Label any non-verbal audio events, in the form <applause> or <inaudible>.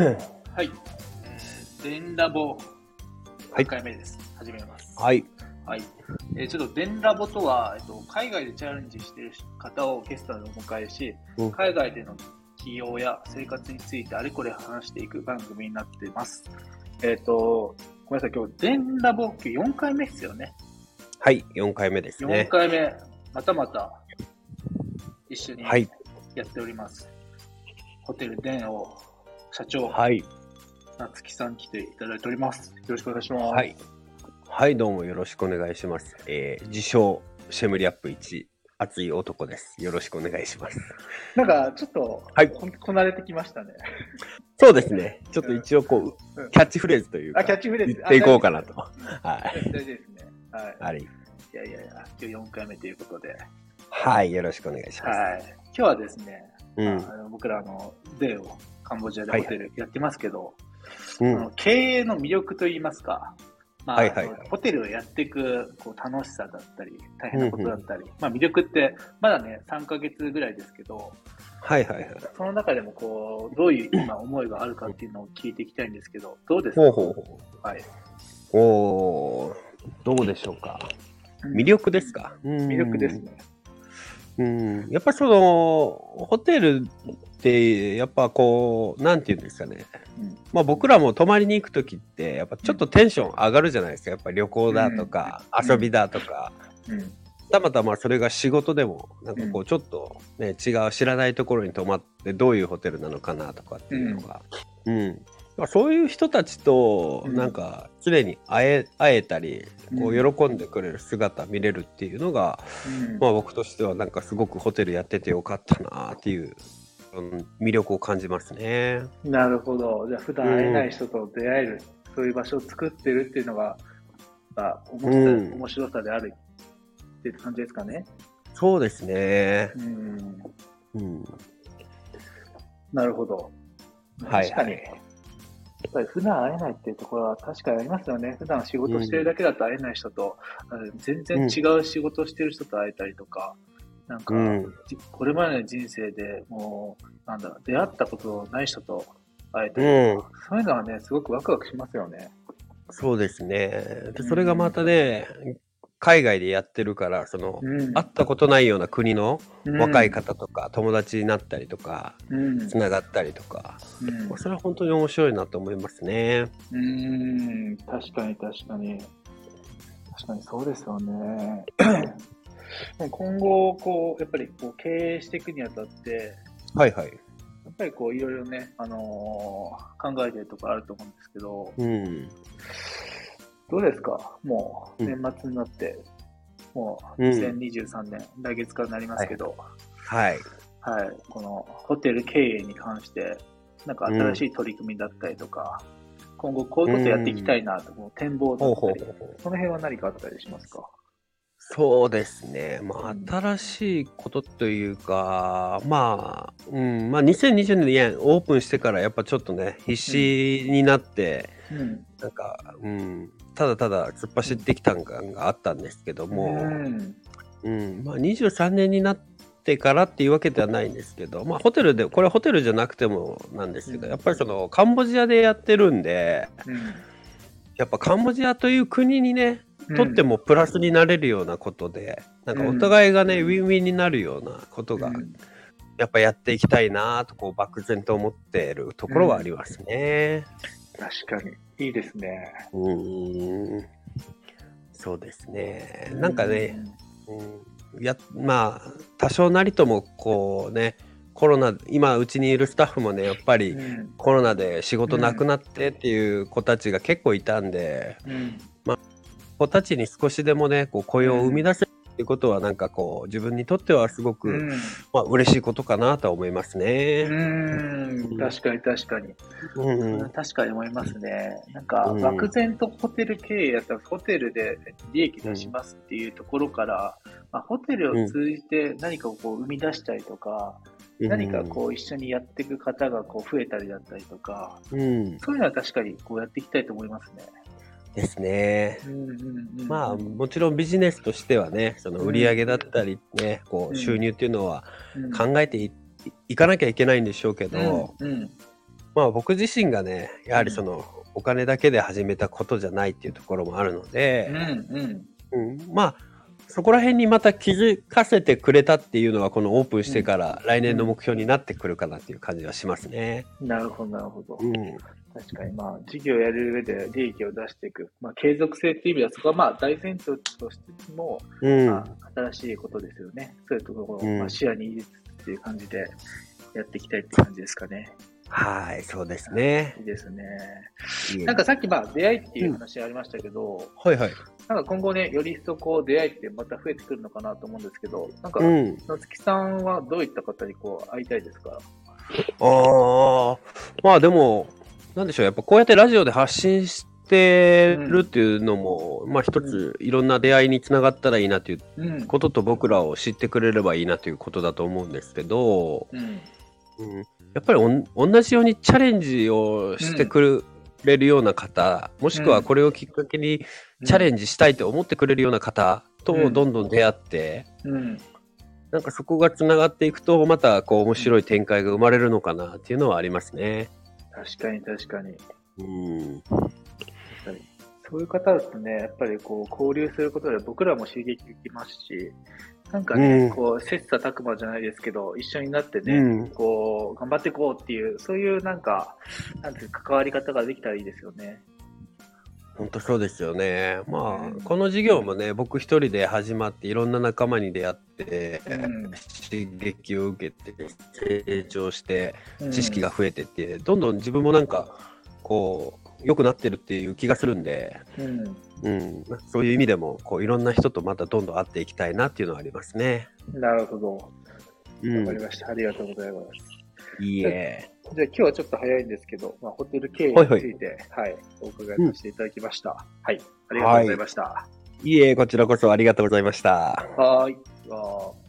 <laughs> はい。えー、電ラボ、はい1回目です。始めます。はい。はい。えーちょっと電ラボとは、えっと、海外でチャレンジしている方をゲストにお迎えし、うん海外での起業や生活についてあれこれ話していく番組になっています。えっ、と、ごめんなさい、今日、電ラボ、今日4回目ですよね。はい。4回目です4ね。回目、またまた一緒にはい。やっております。ホテル電を社長、はい。夏木さん来ていただいております。よろしくお願いします。はい。はい、どうもよろしくお願いします。えー、自称、シェムリアップ1、熱い男です。よろしくお願いします。なんか、ちょっと、はいここなれてきましたね。そうですね。ちょっと一応こう、うんキャッチフレーズというか、あ、キャッチフレーズ。言っていこうかなと。あはい。大丈夫ですね。はい。はい。いやいやいや、今日4回目ということで。はい。よろしくお願いします。はい。今日はですね、うん。あの僕らあの、デーをカンボジアでホテルやってますけど、うん。あの経営の魅力といいますか、まあはいはいホテルをやっていくこう楽しさだったり、大変なことだったり、まあ魅力って、まだね、3ヶ月ぐらいですけど、はいはいはい。その中でもこう、どういう今思いがあるかっていうのを聞いていきたいんですけど、どうですか？ほうほうほはい。う。おー、どうでしょうか？魅力ですか？魅魅力ですね。うん、やっぱそのホテルってやっぱこうなんていうんですかね、うん。まあ、僕らも泊まりに行く時ってやっぱちょっとテンション上がるじゃないですか。やっぱ旅行だとか、うん。遊びだとか、うん。たまたまそれが仕事でもなんかこうちょっと、ね違う知らないところに泊まってどういうホテルなのかなとかっていうのが、うんまあそういう人たちとうんなんか常に会え会えたりこうう喜んでくれる姿見れるっていうのが、うんまあ僕としてはなんかすごくホテルやっててよかったなっていう、うん魅力を感じますね。なるほど。じゃあ、普段会えない人と出会える、そういう場所を作ってるっていうのが、まあ、面白さうん面白さであるっていう感じですかね。そうですね。うん。うん。なるほど。はい確かに。やっぱり普段会えないっていうところは確かにありますよね。普段仕事してるだけだと会えない人と、うん全然違う仕事をしてる人と会えたりとか、なんか、うん。じこれまでの人生でもう、なんだろう、出会ったことない人と会えたりうん。そういうのはね、すごくワクワクしますよね。そうですね。でそれがまたね、海外でやってるから、その、うん会ったことないような国のうん若い方とか、友達になったりとか、うん。つながったりとか、それは本当に面白いなと思いますね。うん、確かに確かに。確かにそうですよね。<coughs> 今後、こう、やっぱりこう経営していくにあたって、はいはい。やっぱりこういろいろね、あのー考えてるところあると思うんですけど、うん。どうですか？もううん。年末になって、もううん。2023年、来月からなりますけど、はい。はい、このホテル経営に関して、なんか新しい取り組みだったりとか、今後こういうことやっていきたいなと、展望だったり。その辺は何かあったりしますか？そうですね。まうん。あ、新しいことというか、まあ、うん、まあ、2020年オープンしてから、やっぱちょっとね、必死になって、うん。なんか、うん、ただただ突っ走ってきた感があったんですけども、うん。うん、まあ、23年になってからっていうわけではないんですけど、まあ、ホテルで、これホテルじゃなくてもなんですけど、うん。やっぱりその、カンボジアでやってるんで、やっぱカンボジアという国にね、とってもプラスになれるようなことで、なんかお互いがね、うんウィンウィンになるようなことが、うんやっぱやっていきたいなと、こう、漠然と思っているところはありますね。確かに。いいですね。うーん。そうですね。なんかね、うん、や、まあ、多少なりとも、こうね、コロナ、今、うちにいるスタッフもね、やっぱり、うん、うん。コロナで仕事なくなってっていう子たちが結構いたんで、うん。子たちに少しでもね、こう雇用を生み出せるっていうことは、なんかこう、自分にとってはすごく、うん。まあ、嬉しいことかなとは思いますね。うん確かに確かに。うん。確かに思いますね。なんか、うん漠然とホテル経営やったら、ホテルで利益出しますっていうところから、まあ、ホテルを通じて何かをこう生み出したりとか、何かこう一緒にやっていく方がこう増えたりだったりとか、うん。うん。そういうのは確かにこうやっていきたいと思いますね。ですね。まあ、もちろんビジネスとしてはね、その売り上げだったりね、こううん。収入っていうのはうん。考えていいかなきゃいけないんでしょうけど、うん。うん。まあ僕自身がね、やはりその、お金だけで始めたことじゃないっていうところもあるので、うんうん。うん、まあそこら辺にまた気づかせてくれたっていうのはこのオープンしてから来年の目標になってくるかなっていう感じはしますね。なるほど、なるほど。うん、確かに、まあ、事業をやる上で利益を出していく、まあ、継続性っていう意味では、そこはまあ、大前提としても、うんまあ、新しいことですよね。そういうところを、うんまあ、視野に入れつつっていう感じでやっていきたいって感じですかね。はい、そうですね。いいですね。なんかさっき、まあ、出会いっていう話ありましたけど、はいはい。なんか今後ね、より一層こう、出会いってまた増えてくるのかなと思うんですけど、なんか、うん。夏木さんはどういった方にこう、会いたいですか？ああ、まあでも、なんでしょう、やっぱこうやってラジオで発信してるっていうのも、まあ一ついろんな出会いにつながったらいいなっていううん。ことと僕らを知ってくれればいいなということだと思うんですけど、うん。うん、やっぱりおん同じようにチャレンジをしてくれるような方、もしくはこれをきっかけにチャレンジしたいと思ってくれるような方とうんどんどん出会って、うん。なんかそこがつながっていくと、またこう面白い展開が生まれるのかなっていうのはありますね。確かに確かに。うん。そういう方とね、やっぱりこう交流することで僕らも刺激できますし、なんかね、うんこう、切磋琢磨じゃないですけど、一緒になってね、うんこう、頑張っていこうっていう、そういうなんか、なんていうか関わり方ができたらいいですよね。本当そうですよね。まうんあ、この事業もね、僕一人で始まって、いろんな仲間に出会って、うん刺激を受けて、成長して、うん知識が増えてって、どんどん自分もなんか、こう、良くなってるっていう気がするんで、うん。うん、そういう意味でも、こう、いろんな人とまたどんどん会っていきたいなっていうのはありますね。なるほど。うんわかり。ました。ありがとうございます。いいえ。じゃあ今日はちょっと早いんですけど、まあ、ホテル経営にはいはいついて、はい、お伺いさせていただきました。はい。ありがとうございました。いいえ、こちらこそありがとうございました。はーい。